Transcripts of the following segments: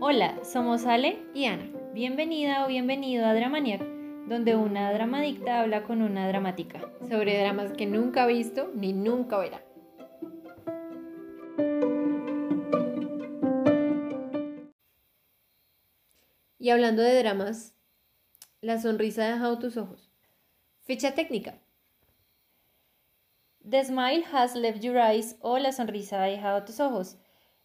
Hola, somos Ale y Ana. Bienvenida o bienvenido a Dramaniac, donde una dramadicta habla con una dramática. Sobre dramas que nunca ha visto ni nunca verá. Y hablando de dramas, la sonrisa dejado tus ojos. Ficha técnica. The Smile Has Left Your Eyes o La sonrisa ha dejado tus ojos.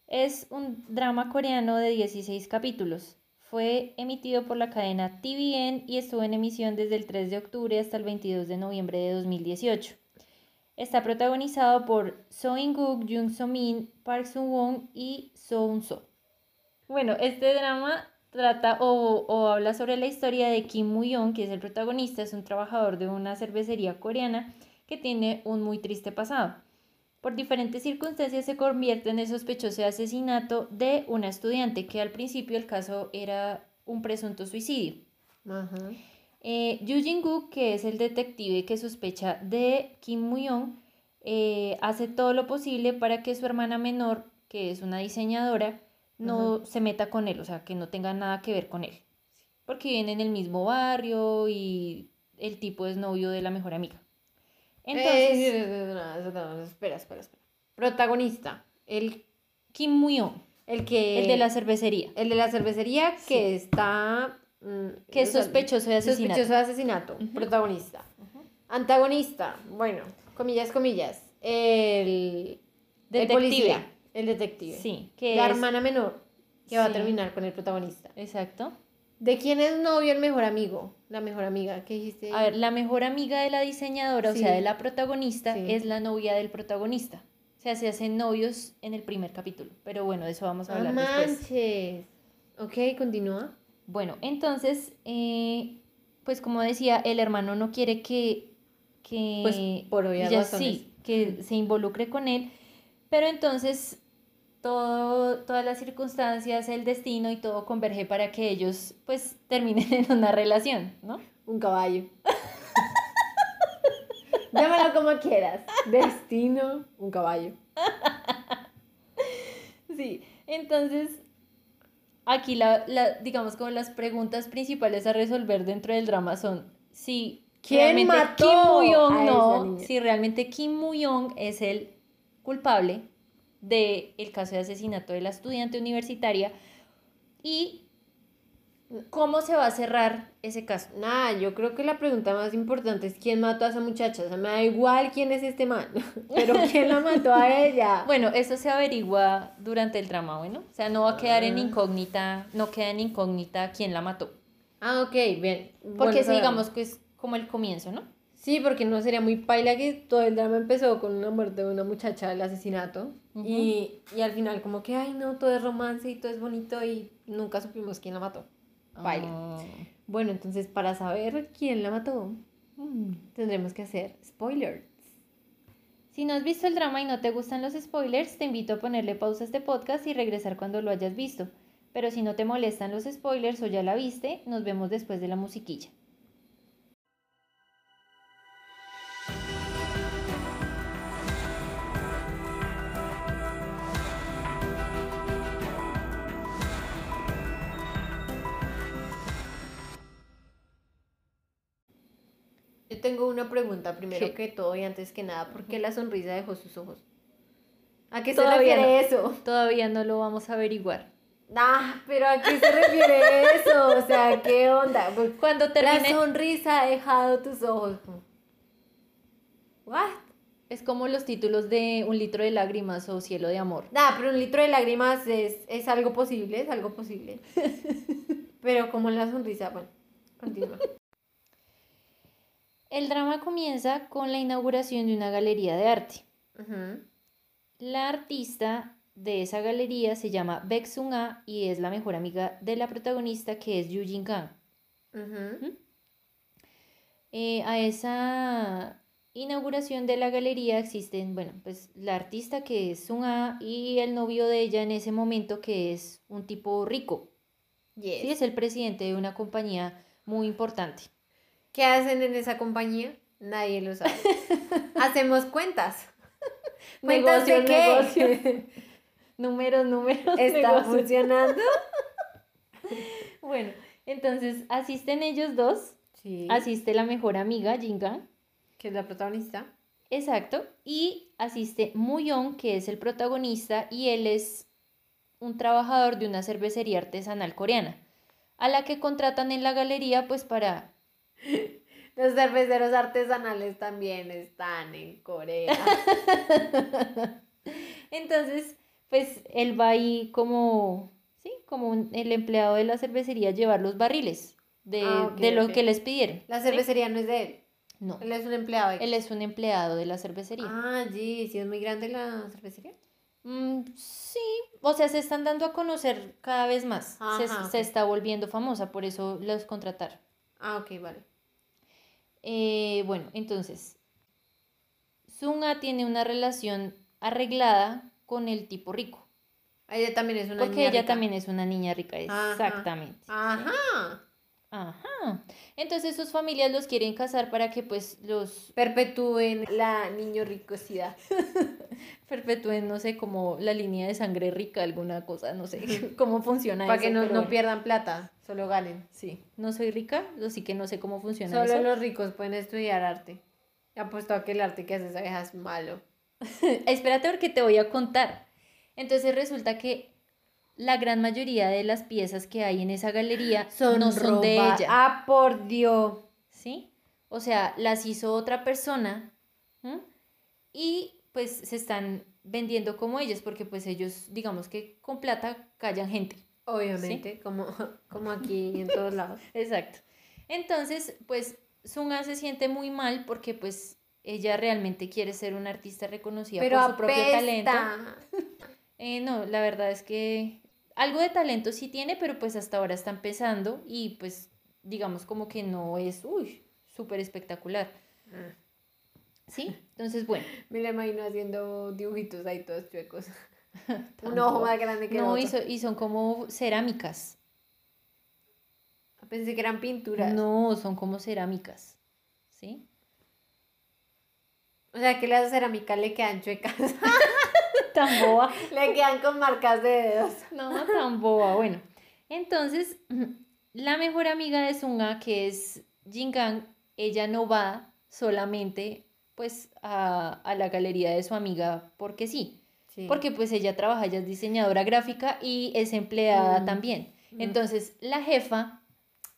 Es un drama coreano de 16 capítulos. Fue emitido por la cadena TVN y estuvo en emisión desde el 3 de octubre hasta el 22 de noviembre de 2018. Está protagonizado por So In-guk, Jung So-min, Park Sun-won y So so Bueno, este drama trata o, o, habla sobre la historia de Kim Mu-young, que es el protagonista, es un trabajador de una cervecería coreana que tiene un muy triste pasado. Por diferentes circunstancias se convierte en el sospechoso de asesinato de una estudiante, que al principio el caso era un presunto suicidio. Ajá. Eh, Yu Jin-guk, que es el detective que sospecha de Kim Mu-young, eh, hace todo lo posible para que su hermana menor, que es una diseñadora, no se meta con él, o sea, que no tenga nada que ver con él. Porque viven en el mismo barrio y el tipo es novio de la mejor amiga. Entonces, espera, espera, espera. Protagonista, el Kim Muyo, el que el de la cervecería. El de la cervecería que está mm, que es sospechoso de asesinato. Sospechoso de asesinato, protagonista. Antagonista, bueno, comillas, comillas. El detective. El detective. Sí, que la hermana menor que va a terminar con el protagonista. Exacto. ¿De quién es novio el mejor amigo? La mejor amiga, ¿qué dijiste? A ver, la mejor amiga de la diseñadora, o sea, de la protagonista, es la novia del protagonista. O sea, se hacen novios en el primer capítulo. Pero bueno, de eso vamos a hablar ah, manches. Ok, continúa. Bueno, entonces, eh, pues como decía, el hermano no quiere que, que pues por obvias sí, que se involucre con él. Pero entonces todo, todas las circunstancias, el destino y todo converge para que ellos pues terminen en una relación, ¿no? Un caballo. Llámalo como quieras. Destino, un caballo. Sí, entonces aquí la, la, digamos como las preguntas principales a resolver dentro del drama son si ¿Quién mató Kim Mu-young no, si realmente Kim Mu-young es el culpable del el caso de asesinato de la estudiante universitaria y cómo se va a cerrar ese caso. Nada, yo creo que la pregunta más importante es quién mató a esa muchacha. O sea, me da igual quién es este man, pero quién la mató a ella. bueno, eso se averigua durante el drama, bueno. O sea, no va a quedar en ah. incógnita, no queda en incógnita quién la mató. Ah, ok, bien. Porque ese digamos que es como el comienzo, ¿no? Sí, porque no sería muy paila que todo el drama empezó con una muerte de una muchacha, el asesinato. y, y, al final como que, ay no, todo es romance y todo es bonito y nunca supimos quién la mató. Paila. Ah. Bueno, entonces para saber quién la mató, mm, tendremos que hacer spoilers. Si no has visto el drama y no te gustan los spoilers, te invito a ponerle pausa a este podcast y regresar cuando lo hayas visto. Pero si no te molestan los spoilers o ya la viste, nos vemos después de la musiquilla. Tengo una pregunta primero que todo y antes que nada. ¿Por qué la sonrisa dejó sus ojos? ¿A qué se refiere eso? Todavía no lo vamos a averiguar. Nah, pero ¿a qué se refiere eso? O sea, ¿qué onda? Pues, Cuando termine... La sonrisa ha dejado tus ojos. ¿What? Es como los títulos de Un litro de lágrimas o Cielo de amor. Nah, pero un litro de lágrimas es, es algo posible, es algo posible. pero como la sonrisa, bueno, continúa. El drama comienza con la inauguración de una galería de arte. La artista de esa galería se llama Baek Sung-a y es la mejor amiga de la protagonista que es Yu Jin Kang. Eh, a esa inauguración de la galería existen, bueno, pues la artista que es Sung-a y el novio de ella en ese momento que es un tipo rico. Sí, es el presidente de una compañía muy importante. ¿Qué hacen en esa compañía? Nadie lo sabe. Hacemos cuentas. Negocio, Cuéntate qué. negocio. números, números. ¿Está funcionando? Bueno, entonces asisten ellos dos, Sí. asiste la mejor amiga, Jingan, Que es la protagonista. exacto, y asiste Muyong, que es el protagonista, y él es un trabajador de una cervecería artesanal coreana, a la que contratan en la galería pues para... Los cerveceros artesanales también están en Corea. Entonces, pues él va ahí como, sí, como un- el empleado de la cervecería a llevar los barriles de, Ah, de lo que les pidieron. La ¿sí? cervecería no es de él. No, Él es un empleado. él es un empleado de la cervecería. Ah, sí, sí es muy grande la cervecería. Mm, sí, o sea, se están dando a conocer cada vez más. se, se está volviendo famosa, por eso los contrataron. Ah, ok, vale. Eh, bueno, entonces, Sunga tiene una relación arreglada con el tipo rico, Ella también es una porque niña ella rica. también es una niña rica, exactamente. Ajá. Ajá. Entonces sus familias los quieren casar para que pues los Perpetúen la niño ricosidad. perpetúen, no sé, como la línea de sangre rica, alguna cosa, no sé cómo funciona Para eso. que no, no bueno. pierdan plata, solo ganen. Sí, no soy rica, así que no sé cómo funciona Solo eso. los ricos pueden estudiar arte. Apuesto a que el arte que hace esa vieja es malo. Espérate porque te voy a contar. Entonces resulta que la gran mayoría de las piezas que hay en esa galería no son de ella, Ah, por Dios. ¿sí? O sea, las hizo otra persona y pues se están vendiendo como ellas porque pues ellos, digamos que con plata callan gente. Obviamente, como, como aquí en todos lados. Exacto. Entonces, pues Sunga se siente muy mal porque pues ella realmente quiere ser una artista reconocida Pero por su propio talento. Eh, no, la verdad es que algo de talento sí tiene, pero pues hasta ahora está empezando y pues digamos como que no es, uy, súper espectacular. Ah, ¿Sí? Entonces, bueno. Me la imagino haciendo dibujitos ahí todos chuecos. Un ojo más grande que el No, otro. y, so- y son como cerámicas. Pensé que eran pinturas. No, son como cerámicas. ¿Sí? O sea que las cerámicas le quedan chuecas. Tan boba. le quedan con marcas de dedos. No, tan boba. Bueno, entonces, la mejor amiga de Sunga, que es Jingang, ella no va solamente pues a, a la galería de su amiga porque sí. Sí. Porque pues ella trabaja, ella es diseñadora gráfica y es empleada Mm. también. Mm. Entonces, la jefa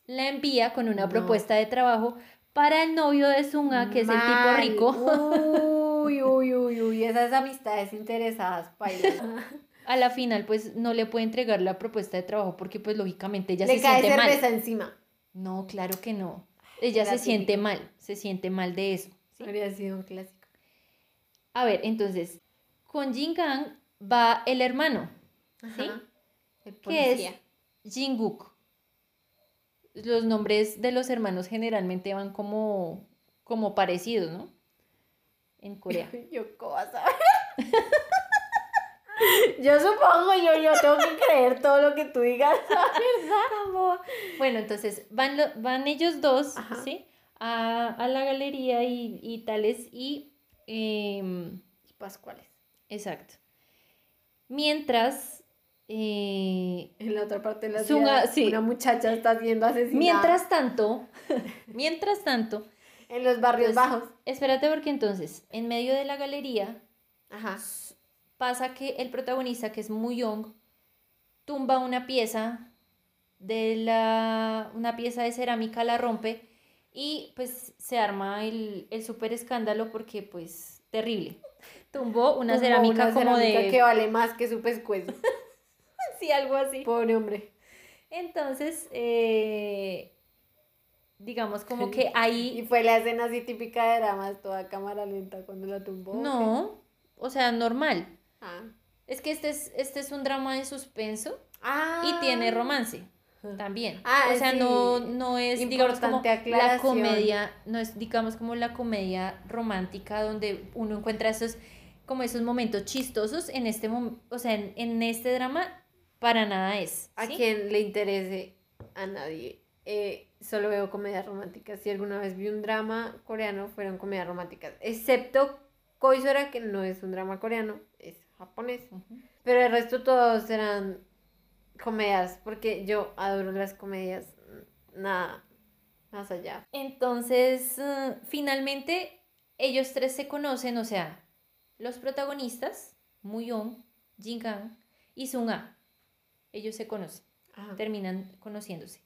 la envía con una No. propuesta de trabajo para el novio de Sunga, que es el tipo rico. Uy, uy, uy, uy. Esas amistades interesadas, paila. A la final, pues no le puede entregar la propuesta de trabajo porque pues lógicamente ella le se cae siente mal. encima. No, claro que no. Ella se siente mal, se siente mal de eso. ¿sí? Habría sido un clásico. A ver, entonces, con Jingang va el hermano, ¿sí? El que es Jinguk. Los nombres de los hermanos generalmente van como, como parecidos, ¿no? En Corea. Yo, ¿cómo vas a ver? yo supongo, yo, yo tengo que creer todo lo que tú digas, ¿verdad? Bueno, entonces van, lo- van ellos dos, Ajá. ¿sí? A, a la galería y, y tales y... em, Pascuales. Exacto. Mientras... eh, En la otra parte de la Sunga, ciudad, sí. una muchacha está siendo asesinada. mientras tanto, mientras tanto, En los barrios pues, bajos. espérate porque entonces, en medio de la galería, Ajá. pasa que el protagonista, que es muy young, tumba una pieza de la una pieza de cerámica la rompe y pues se arma el, el súper escándalo porque pues terrible. Tumbó una Tumbó cerámica una como cerámica de que vale más que su pescuezo. sí, algo así. Pobre hombre. Entonces, eh, digamos como que ahí Y fue la escena así típica de dramas, toda cámara lenta cuando la tumbó. no, o sea, normal. Ah. Es que este es, este es un drama de suspenso Ah. y tiene romance también. Ah, o sea, sí. no, no es digamos como la comedia, no es digamos como la comedia romántica donde uno encuentra esos como esos momentos chistosos en este o sea, en, en este drama para nada es. A quien le interese, a nadie. Eh, solo veo comedias románticas. Si alguna vez vi un drama coreano, fueron comedias románticas. Excepto Koizora, que no es un drama coreano, es japonés. Pero el resto todos eran comedias, porque yo adoro las comedias. Nada más allá. Entonces, uh, finalmente, ellos tres se conocen, o sea, los protagonistas, Muyong, Jingang y Sunga. Ellos se conocen, Ajá. terminan conociéndose.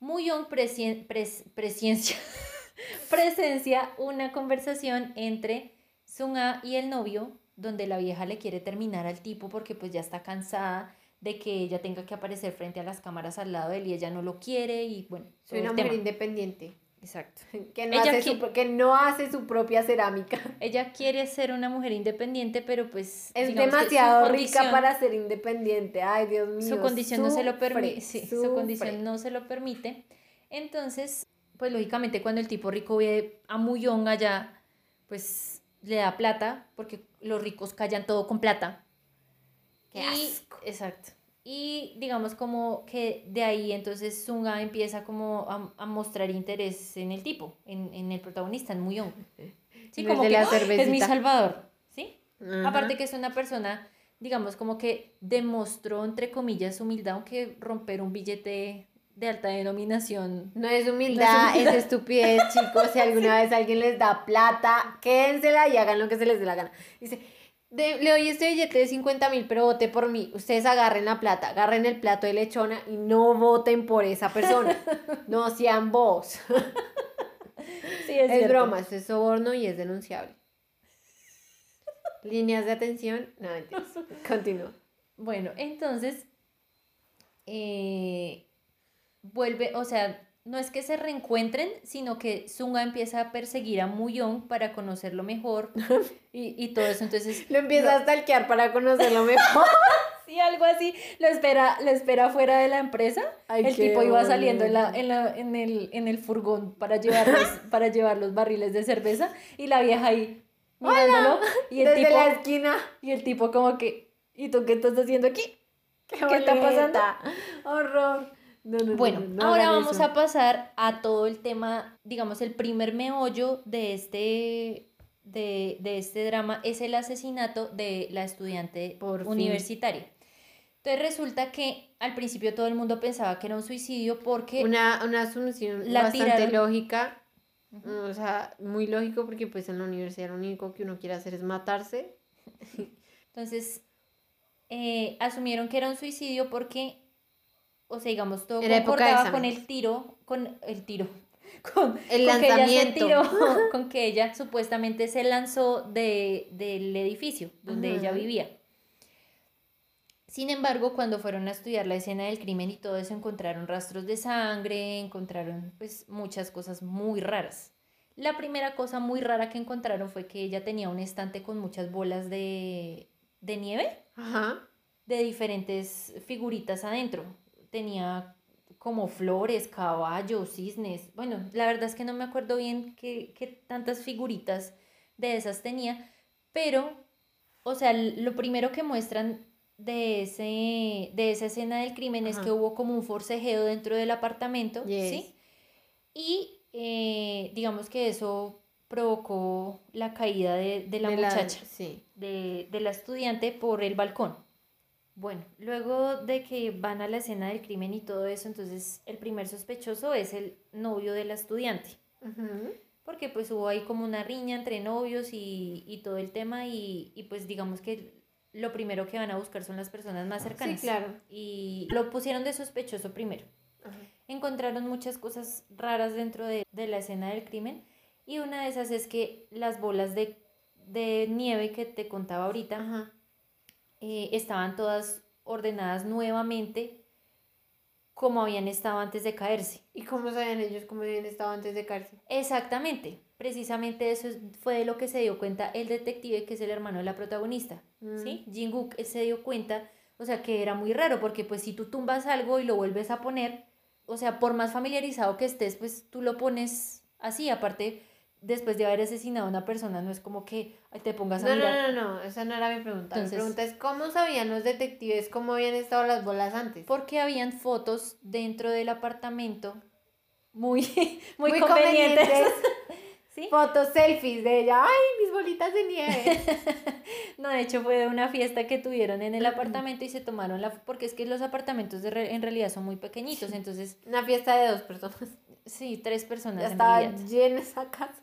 Muyong presien- pres- presencia, presencia una conversación entre Sunga y el novio, donde la vieja le quiere terminar al tipo porque pues ya está cansada de que ella tenga que aparecer frente a las cámaras al lado de él y ella no lo quiere y bueno, Soy una mujer independiente. Exacto. Que no, Ella hace su, que no hace su propia cerámica. Ella quiere ser una mujer independiente, pero pues Es demasiado rica para ser independiente. Ay, Dios mío. su condición no se lo permite, sí, su condición no se lo permite. Entonces, pues lógicamente cuando el tipo rico ve a Muyong allá, pues le da plata, porque los ricos callan todo con plata. Qué Y- asco. Exacto. Y digamos como que de ahí entonces Sunga empieza como a, a mostrar interés en el tipo, en, en el protagonista, en Muyong. Sí, como de que la "Ah, es mi cervecita". salvador, ¿sí? Aparte que es una persona, digamos, como que demostró, entre comillas, humildad, aunque romper un billete de alta denominación. No es humildad, No es es, estupidez, chicos. Si alguna vez alguien les da plata, quédensela y hagan lo que se les dé la gana. Dice, "De- le doy este billete de 50 mil, pero vote por mí. Ustedes agarren la plata, agarren el plato de lechona y no voten por esa persona. no sean vos. Sí, Es, broma, esto es soborno y es denunciable. Líneas de atención. No, mentiras. Continúa. Bueno, entonces, eh, vuelve, o sea, no es que se reencuentren, sino que Sunga empieza a perseguir a Muyong para conocerlo mejor y, y todo eso. Entonces, Lo empieza a stalkear para conocerlo mejor. Sí, algo así. Lo espera, lo espera fuera de la empresa. Ay, el tipo iba saliendo en, la, en, la- en el, en el furgón para llevar, los, para llevar los barriles de cerveza y la vieja ahí mirándolo. Y el, Desde tipo, la esquina. y el tipo como que, ¿y tú qué estás haciendo aquí? ¿Qué, está pasando? Horror. No, no, no, Bueno, no, no ahora vamos eso. a pasar a todo el tema, digamos, el primer meollo de este, de, de este drama es el asesinato de la estudiante Por fin. universitaria. Entonces resulta que al principio todo el mundo pensaba que era un suicidio porque Una, una La bastante tiraron. lógica. O sea, muy lógico porque pues en la universidad lo único que uno quiere hacer es matarse. entonces eh, asumieron que era un suicidio porque, o sea, digamos, todo Era concordaba con el tiro, con el tiro, con, El con que ella se lanzamiento. tiró, con que ella supuestamente se lanzó de, del edificio donde ella vivía. Sin embargo, cuando fueron a estudiar la escena del crimen y todo eso, encontraron rastros de sangre, encontraron pues muchas cosas muy raras. La primera cosa muy rara que encontraron fue que ella tenía un estante con muchas bolas de, de nieve Ajá. de diferentes figuritas adentro. Tenía como flores, caballos, cisnes. Bueno, la verdad es que no me acuerdo bien qué, qué tantas figuritas de esas tenía, pero, o sea, lo primero que muestran de, ese, de esa escena del crimen es que hubo como un forcejeo dentro del apartamento, Yes. ¿sí? Y eh, digamos que eso provocó la caída de, de la De muchacha sí. de, de la estudiante por el balcón. Bueno, luego de que van a la escena del crimen y todo eso, entonces el primer sospechoso es el novio de la estudiante, Ujú. porque pues hubo ahí como una riña entre novios y, y todo el tema y, y, pues digamos que lo primero que van a buscar son las personas más cercanas. Sí, claro. Y lo pusieron de sospechoso primero. Encontraron muchas cosas raras dentro de, de la escena del crimen y una de esas es que las bolas de, de nieve que te contaba ahorita. Eh, estaban todas ordenadas nuevamente como habían estado antes de caerse. ¿Y cómo sabían ellos cómo habían estado antes de cárcel? Exactamente, precisamente eso es- fue de lo que se dio cuenta el detective que es el hermano de la protagonista, ¿sí? Jin-guk se dio cuenta, o sea, que era muy raro porque pues si tú tumbas algo y lo vuelves a poner, o sea, por más familiarizado que estés, pues tú lo pones así, aparte después de haber asesinado a una persona no es como que te pongas a No, mirar. no, no, no, esa no era mi pregunta. Entonces- mi pregunta es cómo sabían los detectives cómo habían estado las bolas antes. porque habían fotos dentro del apartamento muy, muy, Muy convenientes. convenientes. ¿Sí? Fotos selfies de ella. ¡Ay, mis bolitas de nieve! no, de hecho fue una fiesta que tuvieron en el apartamento y se tomaron la... Porque es que los apartamentos de re- en realidad son muy pequeñitos, entonces... Una fiesta de dos personas. Sí, tres personas Ya en estaba llena esa casa.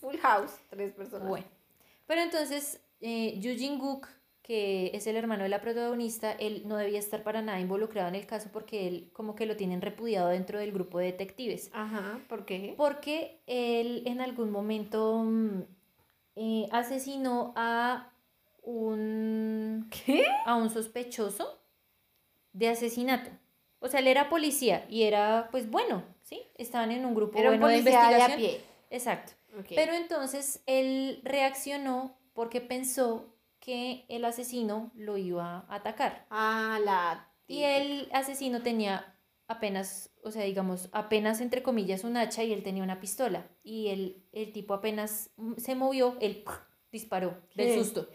Full house. Tres personas. Bueno, pero entonces eh, Yu Jin-guk, que es el hermano de la protagonista, él no debía estar para nada involucrado en el caso porque él como que lo tienen repudiado dentro del grupo de detectives. Ajá, ¿por qué? Porque él en algún momento mm, eh, asesinó a un, ¿Qué? a un sospechoso de asesinato. O sea, él era policía y era, pues bueno, ¿sí? Estaban en un grupo Era un bueno de a pie. Exacto. Pero entonces él reaccionó porque pensó que el asesino lo iba a atacar. Ah, la... Y el asesino tenía apenas, o sea, digamos, apenas entre comillas un hacha y él tenía una pistola. Y el, el tipo apenas se movió, él disparó del ¿Qué? susto.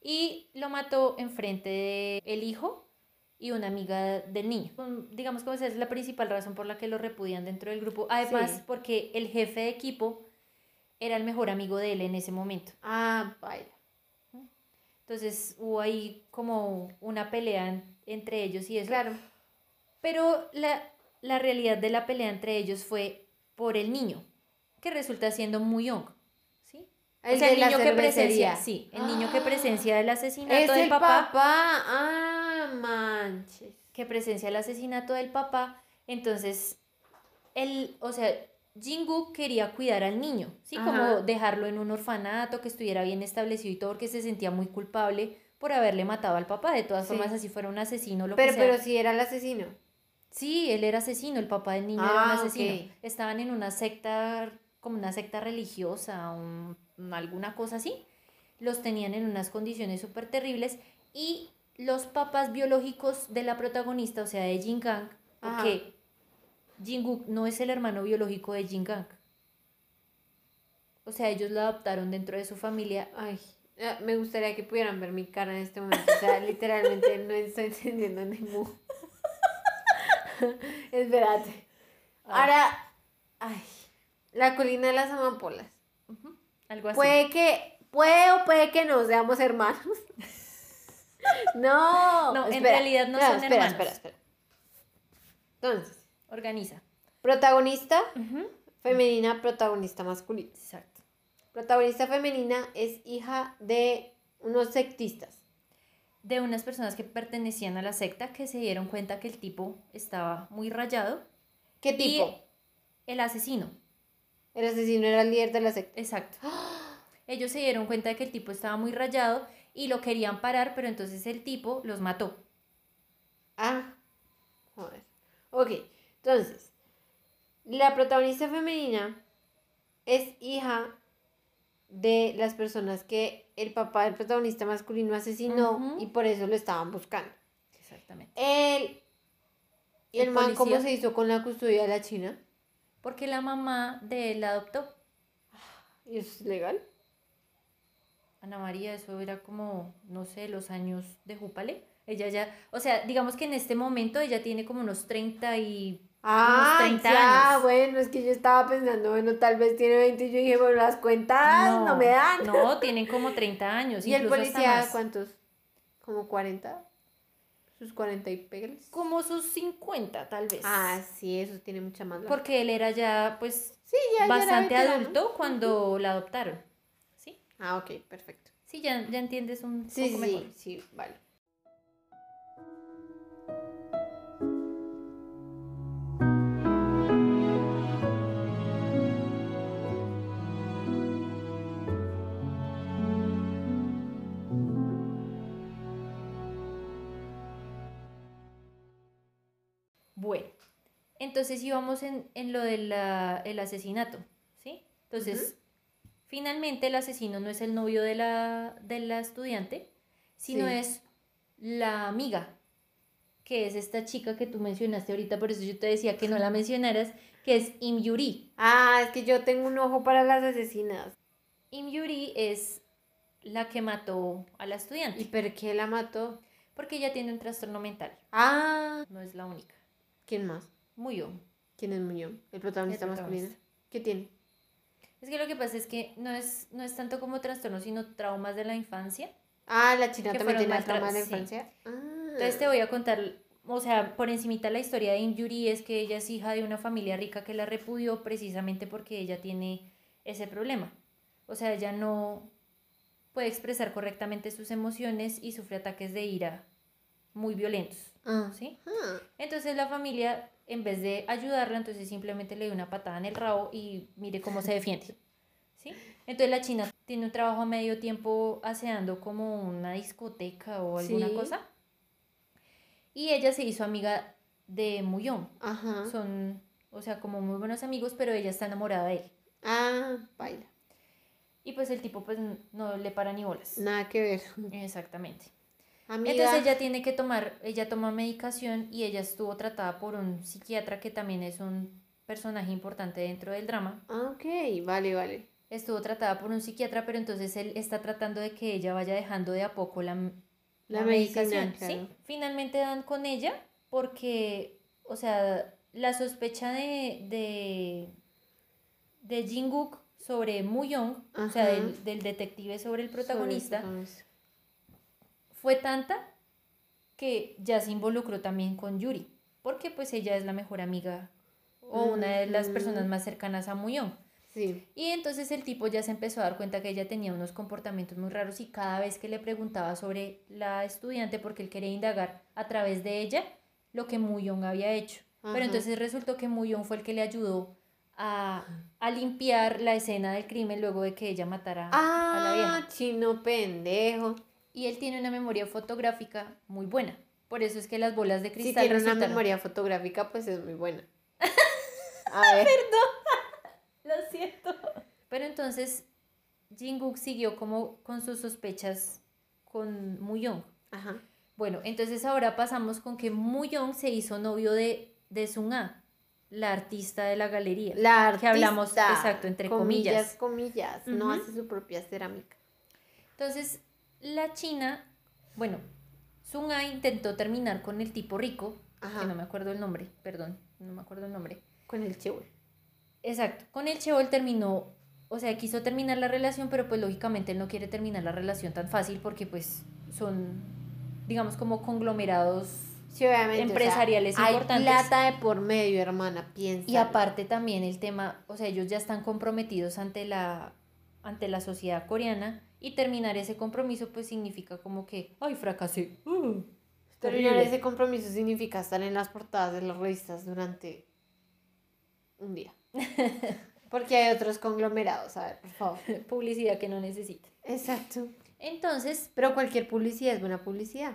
Y lo mató enfrente del hijo y una amiga del niño. Digamos que esa es la principal razón por la que lo repudian dentro del grupo. Además, Sí. porque el jefe de equipo era el mejor amigo de él en ese momento. Ah, vaya. Entonces hubo ahí como una pelea en- entre ellos y eso. Claro. Pero la, la realidad de la pelea entre ellos fue por el niño, que resulta siendo muy young. ¿sí? El o sea, de el la niño que presencia, sí, el niño que presencia el asesinato Es del el papá, papá. Ah, manches. que presencia el asesinato del papá, entonces él, o sea, Jingu quería cuidar al niño, ¿sí? Ajá. Como dejarlo en un orfanato, que estuviera bien establecido y todo, porque se sentía muy culpable por haberle matado al papá. De todas Sí. formas, así fuera un asesino, lo Pero, que sea. pero si era el asesino. Sí, él era asesino, el papá del niño era un Ah, asesino. Estaban en una secta, como una secta religiosa, un- alguna cosa así. Los tenían en unas condiciones súper terribles y los papás biológicos de la protagonista, o sea, de Jin Gang, porque Jinguk no es el hermano biológico de Jin Gang. O sea, ellos lo adoptaron dentro de su familia. Ay, me gustaría que pudieran ver mi cara en este momento. O sea, literalmente no estoy entendiendo ni mu. Espérate. Ahora, ay, la colina de las amapolas. Algo así. Puede que, puede o puede que no seamos hermanos. no. No, en realidad no espera, son espera, hermanos. Espera, espera. Entonces, Organiza. protagonista femenina, protagonista masculina. Exacto. Protagonista femenina es hija de unos sectistas. de unas personas que pertenecían a la secta que se dieron cuenta que el tipo estaba muy rayado. ¿Qué Y tipo? el asesino, El asesino era el líder de la secta. exacto. Ellos se dieron cuenta de que el tipo estaba muy rayado y lo querían parar, pero entonces el tipo los mató. Ah, joder. Ok, entonces, la protagonista femenina es hija de las personas que el papá del protagonista masculino asesinó y por eso lo estaban buscando. Exactamente. Él, ¿Y el, ¿El man cómo se hizo con la custodia de la China? Porque la mamá de él la adoptó. ¿Y eso es legal? Ana María, eso era como, no sé, los años de Júpale. Ella ya, o sea, digamos que en este momento ella tiene como unos 30 y... Ah, 30 ya, años. bueno, es que yo estaba pensando, bueno, tal vez tiene 20 y yo dije, bueno, las cuentas no, me dan. No, tienen como 30 años. ¿Y el policía cuántos? ¿Como 40? ¿Sus 40 y pegues? Como sus 50 tal vez. Ah, sí, eso tiene mucha más. Porque él era ya, pues, Sí, ya, ya bastante veterano. adulto cuando la adoptaron. ¿Sí? Ah, ok, perfecto. Sí, ya, ya entiendes un Sí, poco sí, mejor. sí, sí, vale. Entonces íbamos en, en lo del el asesinato, ¿sí? Entonces, finalmente el asesino no es el novio de la, de la estudiante, sino Sí. es la amiga, que es esta chica que tú mencionaste ahorita, por eso yo te decía que no la mencionaras, que es Im Yuri. Ah, es que yo tengo un ojo para las asesinas. Im Yuri es la que mató a la ¿Y estudiante, por qué la mató? porque ella tiene un trastorno mental, Ah, no es la única. ¿quién más? Muy young. ¿Quién es Muñoz? El protagonista El masculino. protagonista. ¿Qué tiene? Es que lo que pasa es que no es, no es tanto como trastornos, sino traumas de la infancia. Ah, la china también tiene trauma de sí. infancia. Ah. Entonces te voy a contar, o sea, por encimita la historia de Injury es que ella es hija de una familia rica que la repudió precisamente porque ella tiene ese problema. O sea, ella no puede expresar correctamente sus emociones y sufre ataques de ira muy violentos, Ah. ¿sí? Ah. Entonces la familia, en vez de ayudarla, entonces simplemente le dio una patada en el rabo y mire cómo se defiende. ¿sí? Entonces la china tiene un trabajo a medio tiempo aseando como una discoteca o alguna Sí. cosa. Y ella se hizo amiga de Muyón. Ajá. Son, o sea, como muy buenos amigos, pero ella está enamorada de él. Ah, baila. Y pues el tipo pues no le para ni bolas. Nada que ver. Exactamente. Amiga. Entonces ella tiene que tomar, ella toma medicación y ella estuvo tratada por un psiquiatra que también es un personaje importante dentro del drama. Ah, ok, vale, vale. Estuvo tratada por un psiquiatra, pero entonces él está tratando de que ella vaya dejando de a poco la, La la medicina, medicación. claro. ¿sí? Finalmente dan con ella porque, o sea, la sospecha de, de, de Jin-guk sobre Mu-young, o sea, del, del detective sobre el protagonista, Sobre el protagonista. Fue tanta que ya se involucró también con Yuri, porque pues ella es la mejor amiga o una de las personas más cercanas a Muyón. Sí. Y entonces el tipo ya se empezó a dar cuenta que ella tenía unos comportamientos muy raros y cada vez que le preguntaba sobre la estudiante, porque él quería indagar a través de ella lo que Muyón había hecho. Ajá. Pero entonces resultó que Muyón fue el que le ayudó a, a limpiar la escena del crimen luego de que ella matara a la vieja. Ah, chino pendejo. Y él tiene una memoria fotográfica muy buena. Por eso es que las bolas de Si cristal tiene una memoria fotográfica, pues es muy buena. A ver. Lo siento. Pero entonces Jinguk siguió como con sus sospechas con Muyong. Ajá. Bueno, entonces ahora pasamos con que Muyong se hizo novio de, de Sun-A, la artista de la galería. La artista, Que hablamos, exacto, entre comillas. Comillas, no Ujú. hace su propia cerámica. Entonces, la China, bueno, Sun-A intentó terminar con el tipo rico, Ajá. que no me acuerdo el nombre, perdón, no me acuerdo el nombre. Con el cheul. Exacto. Con el Cheol terminó, o sea, quiso terminar la relación, pero pues lógicamente él no quiere terminar la relación tan fácil porque pues son, digamos, como conglomerados. Sí, obviamente. o sea, Empresariales hay importantes. plata de por medio, hermana, piensa. Y aparte también el tema, o sea, ellos ya están comprometidos ante la, ante la sociedad coreana y terminar ese compromiso pues significa como que, ay, fracasé. Uh, Terminar terrible". ese compromiso significa estar en las portadas de las revistas durante un día. Porque hay otros conglomerados, a ver, por favor. Publicidad que no necesita. Exacto. Entonces, Pero cualquier publicidad es buena publicidad.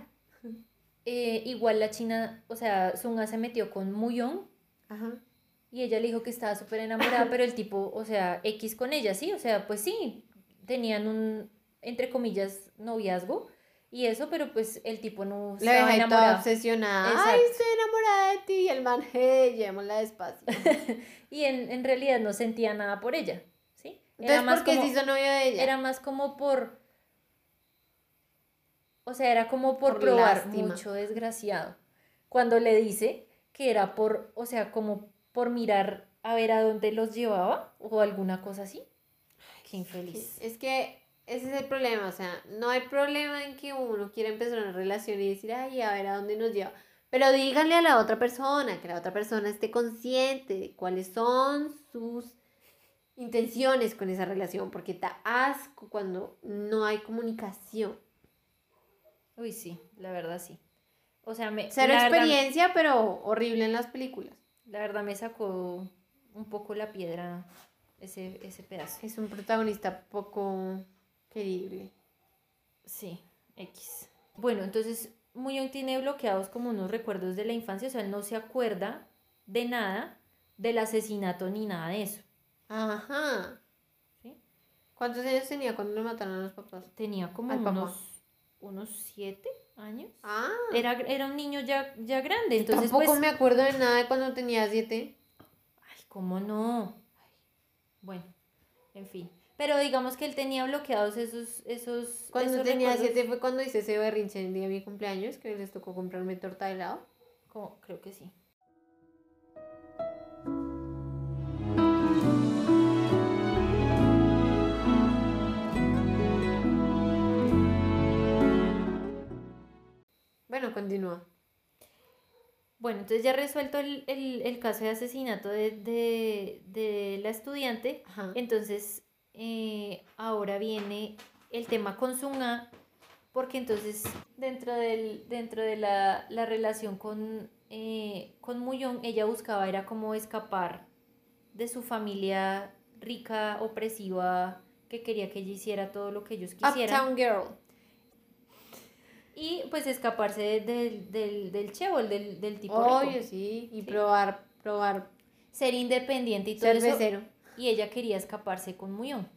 eh, igual la China, o sea, Sunga se metió con Muyong Ajá. Y ella le dijo que estaba súper enamorada, pero el tipo, o sea, X con ella, sí, o sea, pues sí, tenían un, entre comillas, noviazgo y eso, pero pues el tipo no La estaba ahí toda enamorado. obsesionada. Exacto. Ay, estoy enamorada de ti. Y el man, hey, llevémosla despacio. Y en, en realidad no sentía nada por ella, ¿sí? Entonces, ¿por qué como, se hizo novio de ella? era más como por, o sea, era como por, Por probar lástima. mucho desgraciado. Cuando le dice que era por, o sea, como por mirar a ver a dónde los llevaba o alguna cosa así. Qué infeliz. Es que ese es el problema, o sea, no hay problema en que uno quiera empezar una relación y decir, ay, a ver a dónde nos lleva. Pero díganle a la otra persona, que la otra persona esté consciente de cuáles son sus intenciones con esa relación, porque da asco cuando no hay comunicación. Uy, sí, la verdad sí. O sea, me, Cero verdad, experiencia, pero horrible en las películas. La verdad me sacó un poco la piedra ese, ese pedazo. Es un protagonista poco querible. Sí, X. Bueno, entonces Muñoz tiene bloqueados como unos recuerdos de la infancia, o sea, él no se acuerda de nada del asesinato ni nada de eso. Ajá. ¿sí? ¿Cuántos años tenía cuando le mataron a los papás? Tenía como Al papá. unos, unos siete años. Ah. Era, era un niño ya, ya grande, entonces Tampoco pues... me acuerdo de nada de cuando tenía siete. Ay, ¿cómo no? Ay, Bueno, en fin. Pero digamos que él tenía bloqueados esos... esos Cuando esos tenía recuerdos. siete fue cuando hice ese berrinche el día de mi cumpleaños, que les tocó comprarme torta de helado. Como- creo que sí. Continúa. Bueno, entonces ya resuelto el, el, el caso de asesinato de, de, de la estudiante, Ajá. entonces eh, ahora viene el tema con Sunga, porque entonces dentro, del, dentro de la, la relación con, eh, con Muyong, ella buscaba era como escapar de su familia rica, opresiva, que quería que ella hiciera todo lo que ellos quisieran. Uptown Girl. Y pues escaparse de- del, del, del chebol, del, del tipo Obvio, rico. sí. Y Sí. probar, probar Ser independiente y todo eso. y ella quería escaparse con Muyón.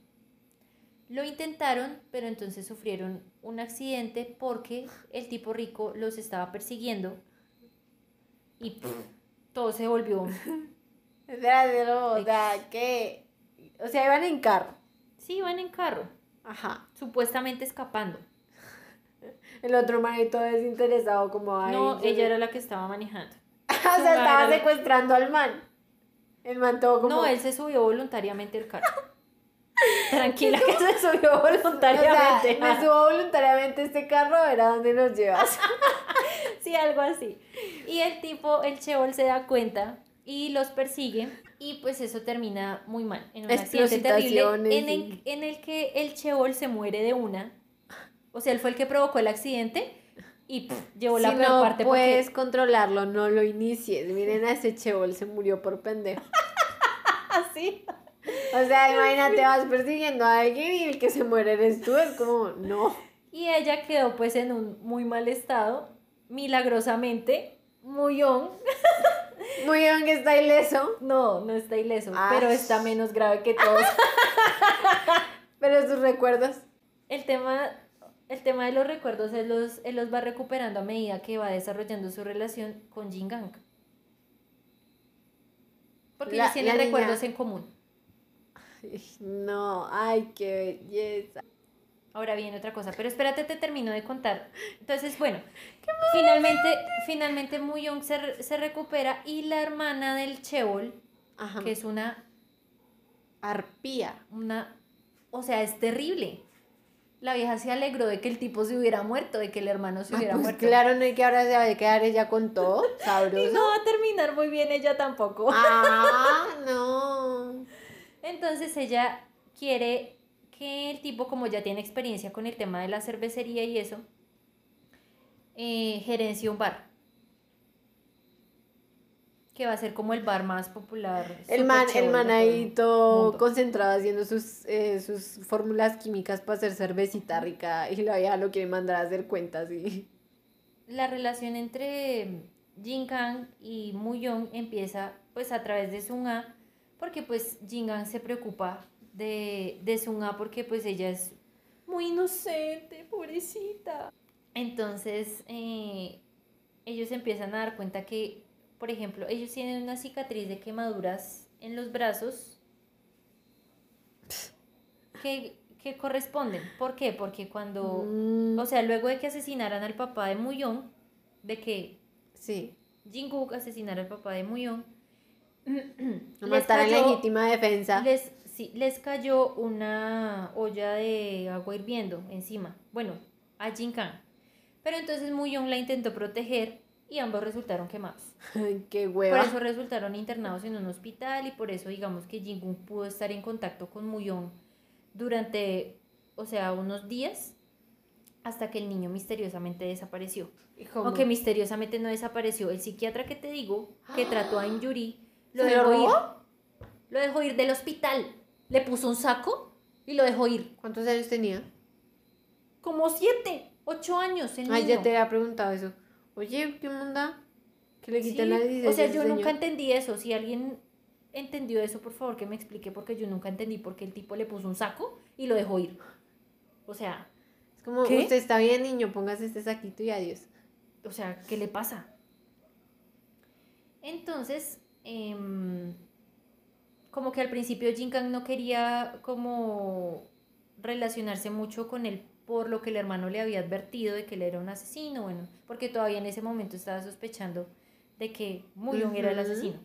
Lo intentaron, pero entonces sufrieron un accidente porque el tipo rico los estaba persiguiendo y pff, todo se volvió. O sea, o sea, que... O sea, iban en carro. Sí, iban en carro, Ajá. supuestamente escapando. El otro manito desinteresado como... Ay, No, ella era la que estaba manejando. o sea, estaba Era- secuestrando al man. El man todo como... No, él se subió voluntariamente al carro. Tranquila que se subió O sea, voluntariamente. me subo voluntariamente este carro a ver a dónde nos llevas. Sí, algo así. Y el tipo, el Cheol se da cuenta y los persigue y pues eso termina muy mal. En un accidente terrible en el, en el que el Cheol se muere de una. O sea, él fue el que provocó el accidente y pff, llevó la si peor no parte puedes controlarlo, no lo inicies. Miren a ese chebol, se murió por pendejo. así. O sea, imagínate, vas persiguiendo a alguien y el que se muere eres tú. Es como, no. Y ella quedó pues en un muy mal estado, milagrosamente, muy on. Muy bien que está ileso. No, no está ileso, Ah. pero está menos grave que todos. Pero sus recuerdos. El tema, el tema de los recuerdos, él los, él los va recuperando a medida que va desarrollando su relación con Jin Gang. Porque La- ellos tienen la niña- recuerdos en común. Ay, No, ay, qué belleza. Ahora viene otra cosa, pero espérate, te termino de contar. Entonces, bueno, finalmente, finalmente Muyong se, se recupera y la hermana del Cheol, Ajá. que es una, arpía. una, o sea, es terrible. La vieja se alegró de que el tipo se hubiera muerto, de que el hermano se Ah, hubiera pues muerto. claro, no hay que ahora se va a quedar ella con todo. Y Sabroso. no va a terminar muy bien ella tampoco. Ah, no. Entonces ella quiere que el tipo, como ya tiene experiencia con el tema de la cervecería y eso, eh, gerencie un bar. Que va a ser como el bar más popular. El man, chévere el man ahí todo concentrado haciendo sus, eh, sus fórmulas químicas para hacer cervecita rica y la vieja lo quiere mandar a hacer cuentas y... La relación entre Jin Kang y Muyong empieza pues a través de Sunga, porque pues Jin Kang se preocupa de, de Sunga porque pues ella es muy inocente, pobrecita. Entonces eh, ellos empiezan a dar cuenta que, por ejemplo, ellos tienen una cicatriz de quemaduras en los brazos que, que corresponden. ¿Por qué? Porque cuando... Mm, O sea, luego de que asesinaran al papá de Muyong, de que sí, Jinguk asesinara al papá de les matar en legítima defensa. les, sí, les cayó una olla de agua hirviendo encima. Bueno, a Jin Kang. Pero entonces Muyong la intentó proteger y ambos resultaron quemados. Qué Por hueva. eso resultaron internados en un hospital y por eso digamos que Jinguk pudo estar en contacto con Muyong durante, o sea, unos días hasta que el niño misteriosamente desapareció. Aunque misteriosamente no desapareció. El psiquiatra que te digo, que trató a Injuri, lo ¿Se lo dejó ir. robó? Lo dejó ir del hospital. Le puso un saco y lo dejó ir. ¿Cuántos años tenía? Como siete, ocho años el Ay, niño. ya te había preguntado eso. Oye, ¿qué onda? Que le Sí, quitan la licencia O sea, yo nunca entendí eso. Si alguien entendió eso, por favor que me explique, porque yo nunca entendí por qué el tipo le puso un saco y lo dejó ir. O sea, Es como, ¿Qué? usted está bien, niño, póngase este saquito y adiós. O sea, ¿qué le pasa? Entonces, em, como que al principio Jin Kang no quería como relacionarse mucho con él por lo que el hermano le había advertido de que él era un asesino, bueno, porque todavía en ese momento estaba sospechando de que Muyong era el asesino.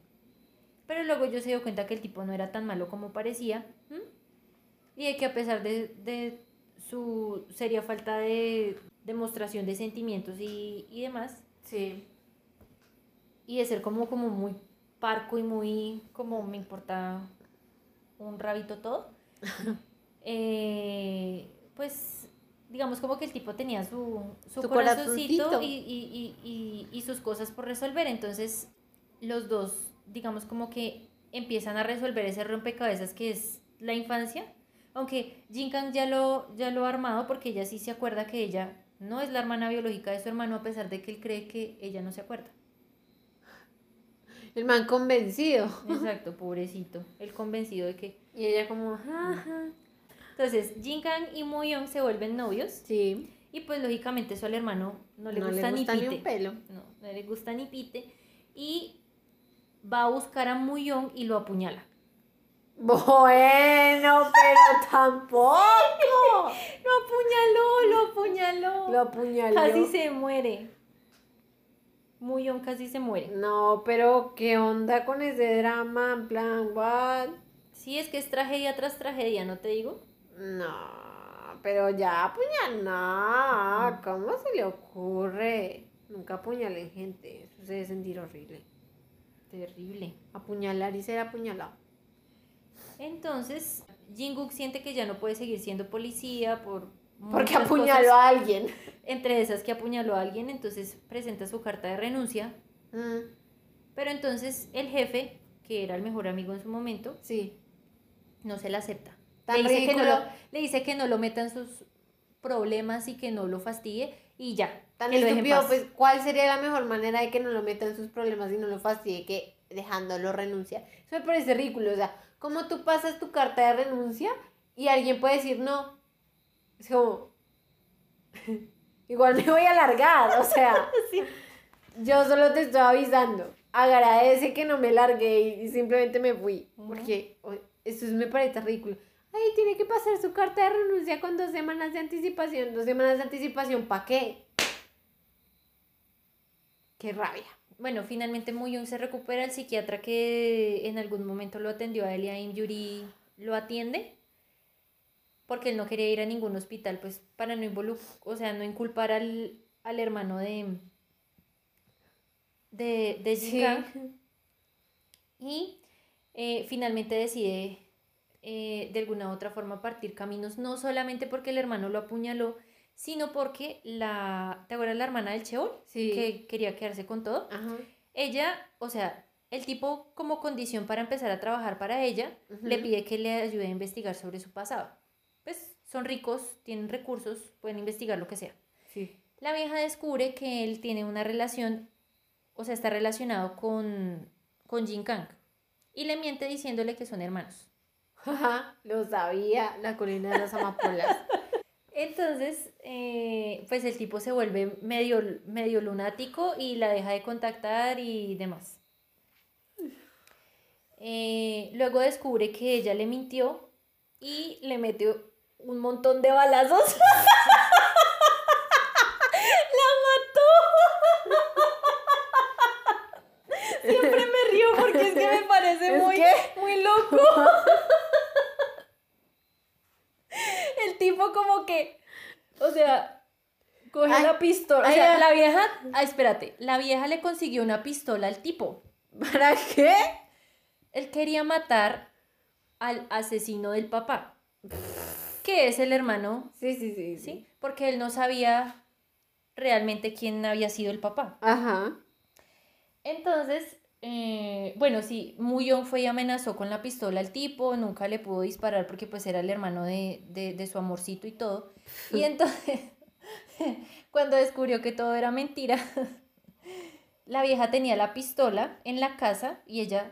Pero luego yo se dio cuenta que el tipo no era tan malo como parecía, ¿m? y de que a pesar de, de su seria falta de demostración de sentimientos y, y demás, Sí. Y de ser como, como muy parco y muy como me importa un rabito todo. Eh, pues digamos como que el tipo tenía su, su, Su corazoncito y, y- y- y- y sus cosas por resolver. Entonces los dos, digamos como que empiezan a resolver ese rompecabezas que es la infancia. Aunque Jinkan ya lo, ya lo ha armado porque ella sí se acuerda que ella no es la hermana biológica de su hermano a pesar de que él cree que ella no se acuerda. El man convencido. Exacto, pobrecito. El convencido de que... Y ella como, ajá. Entonces, Jinkan y Moyoung se vuelven novios Sí. y pues lógicamente eso al hermano no le no gusta, le gusta ni ni pite. un pelo. No, no le gusta ni pite. Y va a buscar a Moyoung y lo apuñala. Bueno, pero tampoco. Lo apuñaló, lo apuñaló. Lo apuñaló. Casi se muere. Moyoung casi se muere. No, pero ¿qué onda con ese drama? En plan, what? Sí, es que es tragedia tras tragedia, ¿no te digo? No, pero ya apuñal, no. ¿Cómo se le ocurre? Nunca apuñalen gente. Eso se debe sentir horrible. Terrible. Apuñalar y ser apuñalado. Entonces, Jinguk siente que ya no puede seguir siendo policía por... Porque apuñaló cosas, a alguien. Entre esas que apuñaló a alguien, entonces presenta su carta de renuncia. Mm, Pero entonces el jefe, que era el mejor amigo en su momento, sí. no se la acepta. Tan le, dice que no lo, le dice que no lo meta en sus problemas y que no lo fastidie y ya. Tan que estúpido, pues, ¿cuál sería la mejor manera de que no lo meta en sus problemas y no lo fastidie que dejándolo renuncia? Eso me parece ridículo, o sea, ¿cómo tú pasas tu carta de renuncia y alguien puede decir no? Es como, igual me voy a alargar, o sea, Sí. yo solo te estoy avisando, agradece que no me largué y, simplemente me fui, porque eso es- me parece ridículo. Ay, tiene que pasar su carta de renuncia con dos semanas de anticipación. ¿Dos semanas de anticipación para qué? Qué rabia. Bueno, finalmente Moyoung se recupera, el psiquiatra que en algún momento lo atendió a él y a Im Yuri lo atiende porque él no quería ir a ningún hospital, pues para no o sea, no inculpar al, al hermano de de, de Sí. Y eh, finalmente decide eh, de alguna u otra forma partir caminos, no solamente porque el hermano lo apuñaló, sino porque la, ¿te acuerdas la hermana del Cheol? Sí. Que quería quedarse con todo. Ajá. Ella, o sea, el tipo como condición para empezar a trabajar para ella, le pide que le ayude a investigar sobre su pasado. Pues son ricos, tienen recursos, pueden investigar lo que sea. Sí. La vieja descubre que él tiene una relación, o sea, está relacionado con, con Jin Kang. Y le miente diciéndole que son hermanos. Ajá, lo sabía, la colina de las amapolas. Entonces, eh, pues el tipo se vuelve medio, medio lunático y la deja de contactar y demás. Eh, luego descubre que ella le mintió y le mete un montón de balazos. ¡La mató! Siempre me río porque es que me parece ¿Es muy, muy loco. El tipo como que, o sea, coge Ay, la pistola. O sea, la vieja, ah, espérate, la vieja le consiguió una pistola al tipo. ¿Para qué? Él quería matar al asesino del papá, que es el hermano, Sí, sí, sí. ¿sí? Porque él no sabía realmente quién había sido el papá. Ajá. Entonces, eh, bueno, sí, Muyong fue y amenazó con la pistola al tipo, nunca le pudo disparar porque pues era el hermano de, de, de su amorcito y todo. Y entonces, cuando descubrió que todo era mentira, la vieja tenía la pistola en la casa y ella,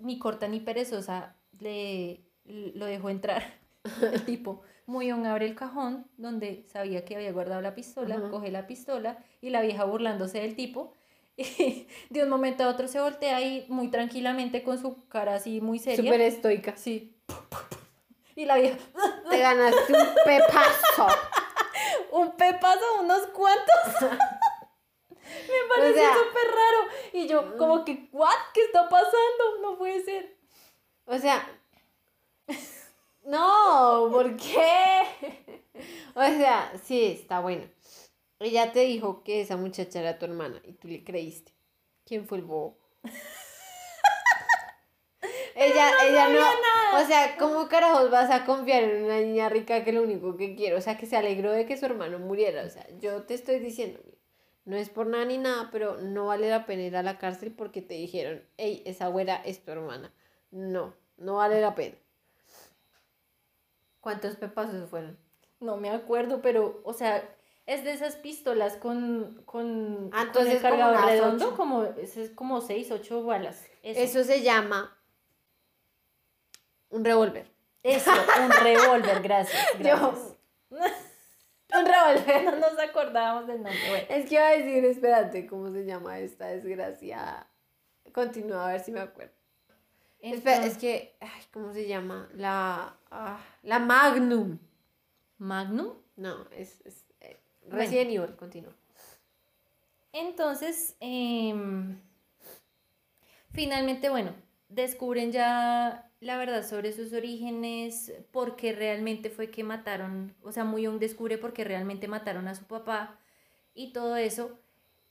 ni corta ni perezosa, le, lo dejó entrar. El tipo, Muyong abre el cajón donde sabía que había guardado la pistola, Ajá. coge la pistola y la vieja burlándose del tipo. Y de un momento a otro se voltea y muy tranquilamente con su cara así muy seria. Súper estoica. Sí. Y la vieja, Te ganaste un pepazo. un pepazo, unos cuantos. Me pareció sea- súper raro. Y yo, como que, ¿what? ¿Qué está pasando? No puede ser. O sea. No, ¿por qué? O sea, sí, está bueno. Ella te dijo que esa muchacha era tu hermana y tú le creíste. ¿Quién fue el bobo? ella, ella no. O sea, ¿cómo carajos vas a confiar en una niña rica que lo único que quiere? O sea, que se alegró de que su hermano muriera. O sea, yo te estoy diciendo, no es por nada ni nada, pero no vale la pena ir a la cárcel porque te dijeron, hey, esa güera es tu hermana. No, no vale la pena. ¿Cuántos pepazos fueron? No me acuerdo, pero, o sea, es de esas pistolas con, con, Ah, con el como cargador unas redondo, como, es, como seis, ocho balas. Eso, Eso se llama un revólver. Eso, un revólver, gracias. gracias. Un revólver. No nos acordábamos del nombre. Bueno, Es que iba a decir, espérate, ¿cómo se llama esta desgracia? Continúa a ver si me acuerdo. Espera, es que, ay, ¿cómo se llama? La, ah, la Magnum. Magnum. No, es, es Resident Evil, continúa. Entonces, em, finalmente, bueno, descubren ya la verdad sobre sus orígenes, porque realmente fue que mataron, o sea, muy Young descubre porque realmente mataron a su papá y todo eso.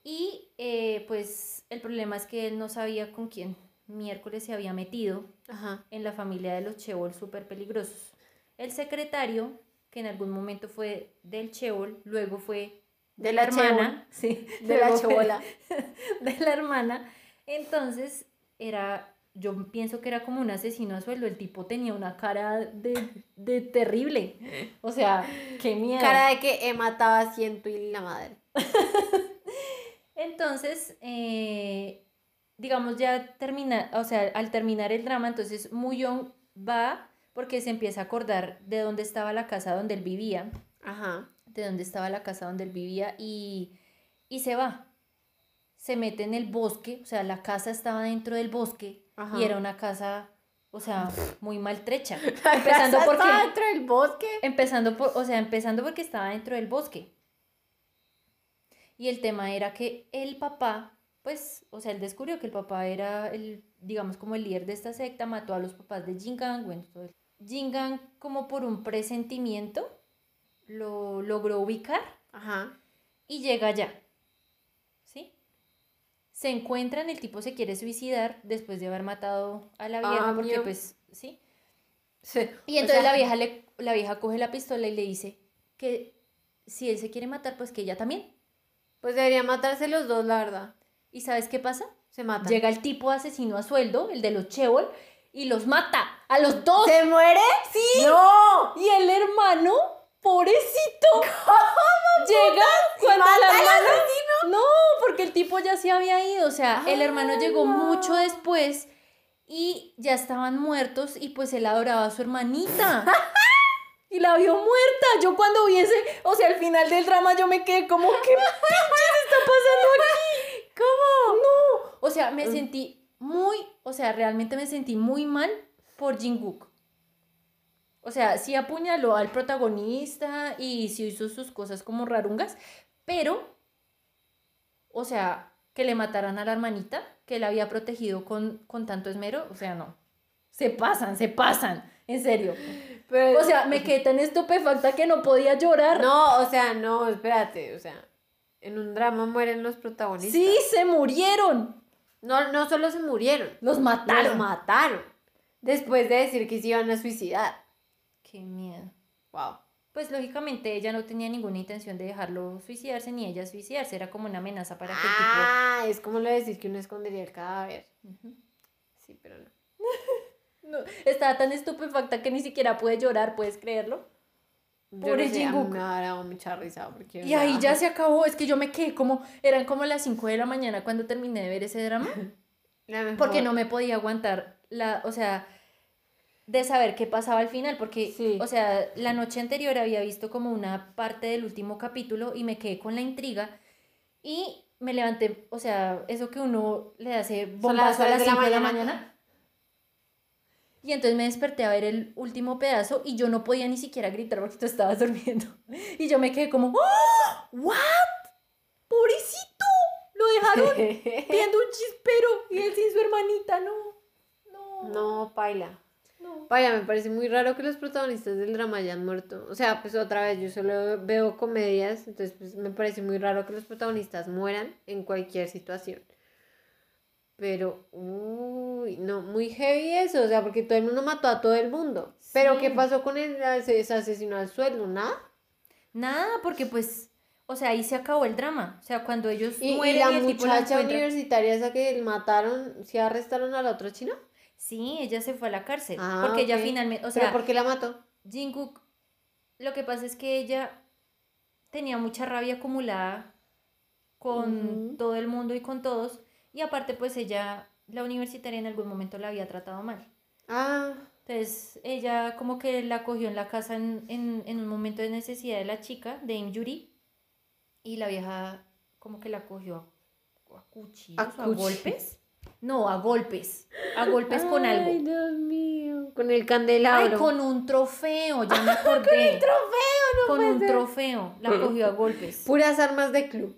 Y eh, pues el problema es que él no sabía con quién miércoles se había metido Ajá. en la familia de los Chebol súper peligrosos. El secretario, que en algún momento fue del Chebol, luego fue De la hermana, sí, De la chebola. de la hermana. Entonces, era, yo pienso que era como un asesino a sueldo. El tipo tenía una cara de, de terrible. O sea, qué miedo. Cara de que he matado a ciento y la madre. Entonces, eh, digamos, ya termina, o sea, al terminar el drama, entonces Muyong va porque se empieza a acordar de dónde estaba la casa donde él vivía, Ajá. de dónde estaba la casa donde él vivía y, y se va. Se mete en el bosque, o sea, la casa estaba dentro del bosque Ajá. y era una casa, o sea, muy maltrecha. La empezando casa porque estaba dentro del bosque. Empezando por, o sea, empezando porque estaba dentro del bosque. Y el tema era que el papá, pues, o sea, él descubrió que el papá era el, digamos, como el líder de esta secta, mató a los papás de Jingang, bueno, todo el- Jingang, como por un presentimiento, lo logró ubicar Ajá. y llega allá. ¿Sí? Se encuentran, el tipo se quiere suicidar después de haber matado a la vieja, Ah, porque mío. pues, ¿sí? Sí. Y O entonces sea, la vieja le, la vieja coge la pistola y le dice que si él se quiere matar, pues que ella también. Pues deberían matarse los dos, la verdad. ¿Y sabes qué pasa? Se matan. Llega el tipo asesino a sueldo, el de los Chebol, y los mata a los dos. ¿Se muere? Sí. ¡No! Y el hermano, pobrecito, llega cuando mata la al hermana... No, porque el tipo ya se había ido, o sea, el hermano llegó mucho después y ya estaban muertos y pues él adoraba a su hermanita. Y la vio muerta. Yo cuando vi ese, o sea, al final del drama yo me quedé como, ¿qué pinches está pasando aquí? ¿Cómo? No. O sea, me sentí muy, o sea, realmente me sentí muy mal por Jungkook. O sea, sí apuñaló al protagonista y sí hizo sus cosas como rarungas, pero, o sea, que le mataran a la hermanita, que la había protegido con, con tanto esmero, o sea, no. Se pasan, se pasan, en serio. Pero- O sea, me quedé tan estupefacta que no podía llorar. No, o sea, no, espérate, o sea, en un drama mueren los protagonistas. Sí, se murieron. No, no solo se murieron, Los los mataron. mataron. Después de decir que se iban a suicidar. Qué miedo. Wow. Pues lógicamente ella no tenía ninguna intención de dejarlo suicidarse ni ella suicidarse, era como una amenaza para que tipo... Ah, es como lo de decir que uno escondería el cadáver. Sí, pero no. No, estaba tan estupefacta que ni siquiera pude llorar, ¿puedes creerlo? Pobre Jungkook. me ha dado mucha risa porque... Y ahí ya se acabó, es que yo me quedé como, eran como las 5 de la mañana cuando terminé de ver ese drama, porque no me podía aguantar la, o sea, de saber qué pasaba al final, porque, Sí. o sea, la noche anterior había visto como una parte del último capítulo y me quedé con la intriga y me levanté, o sea, eso que uno le hace bombazo a las de la 5 de la mañana. mañana. Y entonces me desperté a ver el último pedazo y yo no podía ni siquiera gritar porque tú estabas durmiendo. Y yo me quedé como, ¡Oh! ¿What? ¡Pobrecito! Lo dejaron viendo un chispero y él sin su hermanita, no. No. no, paila. Vaya, me parece muy raro que los protagonistas del drama hayan muerto. O sea, pues otra vez, yo solo veo comedias, entonces pues me parece muy raro que los protagonistas mueran en cualquier situación. Pero, uy, no, muy heavy eso, o sea, porque todo el mundo mató a todo el mundo. Pero, ¿qué pasó con el ese asesinó al sueldo? ¿Nada? Nada, porque pues, o sea, ahí se acabó el drama. O sea, cuando ellos ¿Y, y mueren la y el tipo la muchacha encuentra- universitaria esa que mataron, ¿sí arrestaron a la otra china? Sí, ella se fue a la cárcel. Ah, porque ella ok. finalmente, o ¿Pero sea, por qué la mató? Jungkook, lo que pasa es que ella tenía mucha rabia acumulada con todo el mundo y con todos. Y aparte, pues ella, la universitaria en algún momento la había tratado mal. Ah, Entonces, ella como que la cogió en la casa en, en, en un momento de necesidad de la chica, de Yuri, y la vieja como que la cogió a, a cuchillos, A golpes. No, a golpes. A golpes con Ay, algo. Dios mío. Con el candelabro. Ay, con un trofeo, ya me acordé. con un trofeo, no Con un ser. trofeo, la cogió a golpes. Puras armas de club.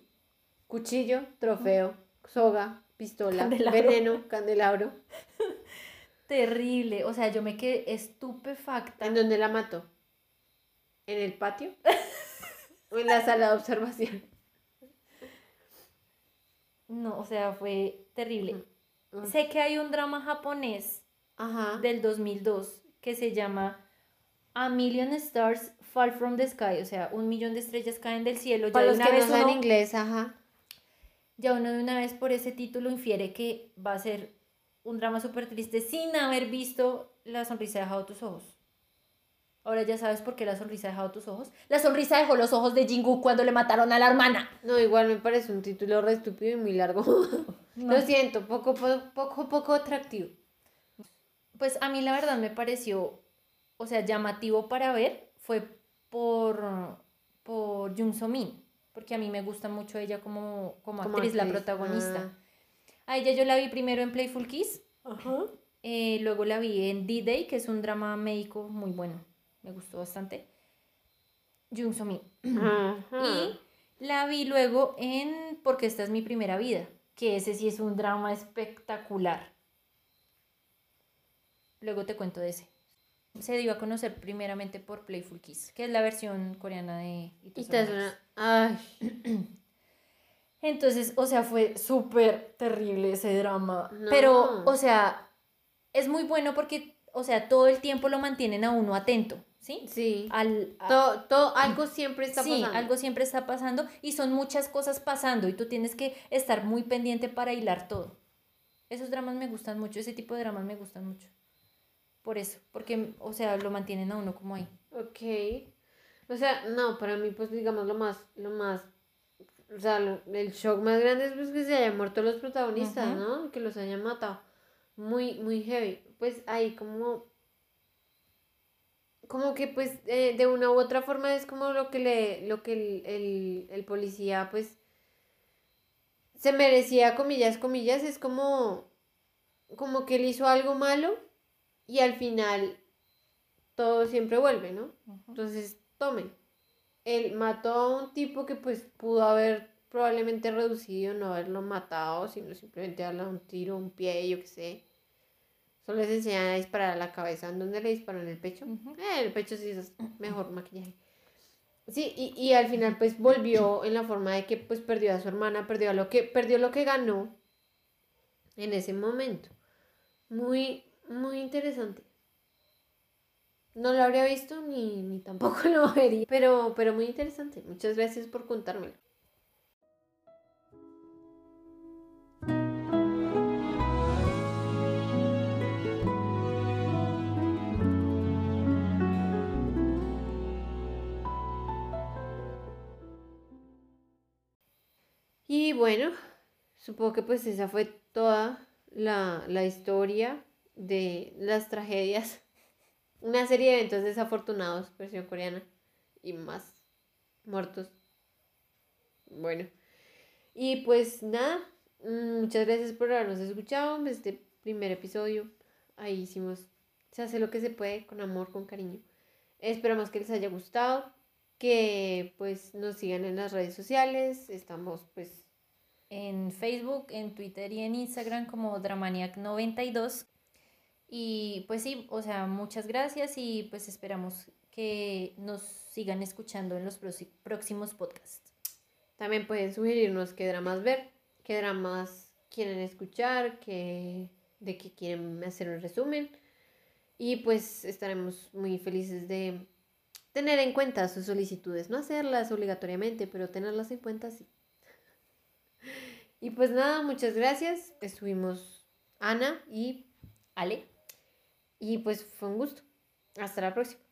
Cuchillo, trofeo, soga, pistola, Candelabro. veneno, candelabro. Terrible, o sea, yo me quedé estupefacta. ¿En dónde la mató? ¿En el patio? ¿O en la sala de observación? No, o sea, fue terrible. Mm. Sé que hay un drama japonés Ajá. del 2002 que se llama A Million Stars Fall from the Sky, o sea, un millón de estrellas caen del cielo. Para los una que no saben uno, inglés, ajá. Ya uno de una vez por ese título infiere que va a ser un drama súper triste sin haber visto La sonrisa dejado tus ojos. Ahora ya sabes por qué la sonrisa ha dejado tus ojos. La sonrisa dejó los ojos de Jingu cuando le mataron a la hermana. No, igual me parece un título re estúpido y muy largo. No. Lo siento, poco, poco, poco, poco atractivo. Pues a mí la verdad me pareció, o sea, llamativo para ver fue por, por Jung So Min, porque a mí me gusta mucho ella como, como, Como actriz, la protagonista. A ella yo la vi primero en Playful Kiss, Ajá. eh, luego la vi en D-Day, que es un drama médico muy bueno, me gustó bastante. Jung So. Ajá. Y la vi luego en Porque esta es mi primera vida, que ese sí es un drama espectacular. Luego te cuento de ese. Se dio a conocer primeramente por Playful Kiss, que es la versión coreana de suena. Ay. Entonces, o sea, fue súper terrible ese drama. No. Pero, o sea, es muy bueno porque, o sea, todo el tiempo lo mantienen a uno atento, ¿sí? Sí. Al, a- Todo, todo, algo siempre está sí, pasando. algo siempre está pasando y son muchas cosas pasando y tú tienes que estar muy pendiente para hilar todo. Esos dramas me gustan mucho, ese tipo de dramas me gustan mucho. Por eso, porque, o sea, lo mantienen a uno como ahí. Ok. O sea, no, para mí, pues digamos lo más, lo más, o sea, lo- el shock más grande es pues que se hayan muerto los protagonistas. ¿no? Que los hayan matado. Muy, muy heavy. Pues ahí como, como que pues eh, de una u otra forma es como lo que le, lo que el, el, el policía pues se merecía, comillas, comillas, es como, como que él hizo algo malo y al final todo siempre vuelve, ¿no? Entonces, tomen. Él mató a un tipo que pues pudo haber probablemente reducido, no haberlo matado, sino simplemente darle un tiro, un pie, yo qué sé. Solo les enseñan a disparar a la cabeza. ¿En dónde le disparó? ¿En el pecho? Eh, el pecho sí es mejor maquillaje. Sí, y, y al final pues volvió en la forma de que pues perdió a su hermana, perdió a lo que, perdió lo que ganó en ese momento. Muy, muy interesante. No lo habría visto ni, ni tampoco lo vería, pero, pero muy interesante. Muchas gracias por contármelo. Y bueno, supongo que pues esa fue toda la, la historia de las tragedias. Una serie de eventos desafortunados, versión coreana, y más muertos. Bueno, y pues nada, mm, muchas gracias por habernos escuchado este primer episodio. Ahí hicimos, se hace lo que se puede, con amor, con cariño. Esperamos que les haya gustado, que pues nos sigan en las redes sociales. Estamos pues En Facebook, en Twitter y en Instagram como Dramaniac92. Y pues sí, o sea, muchas gracias y pues esperamos que nos sigan escuchando en los próximos podcasts. También pueden sugerirnos qué dramas ver, qué dramas quieren escuchar, qué, de qué quieren hacer un resumen. Y pues estaremos muy felices de tener en cuenta sus solicitudes. No hacerlas obligatoriamente, pero tenerlas en cuenta sí. Y pues nada, muchas gracias. Estuvimos Ana y Ale. Y pues fue un gusto. Hasta la próxima.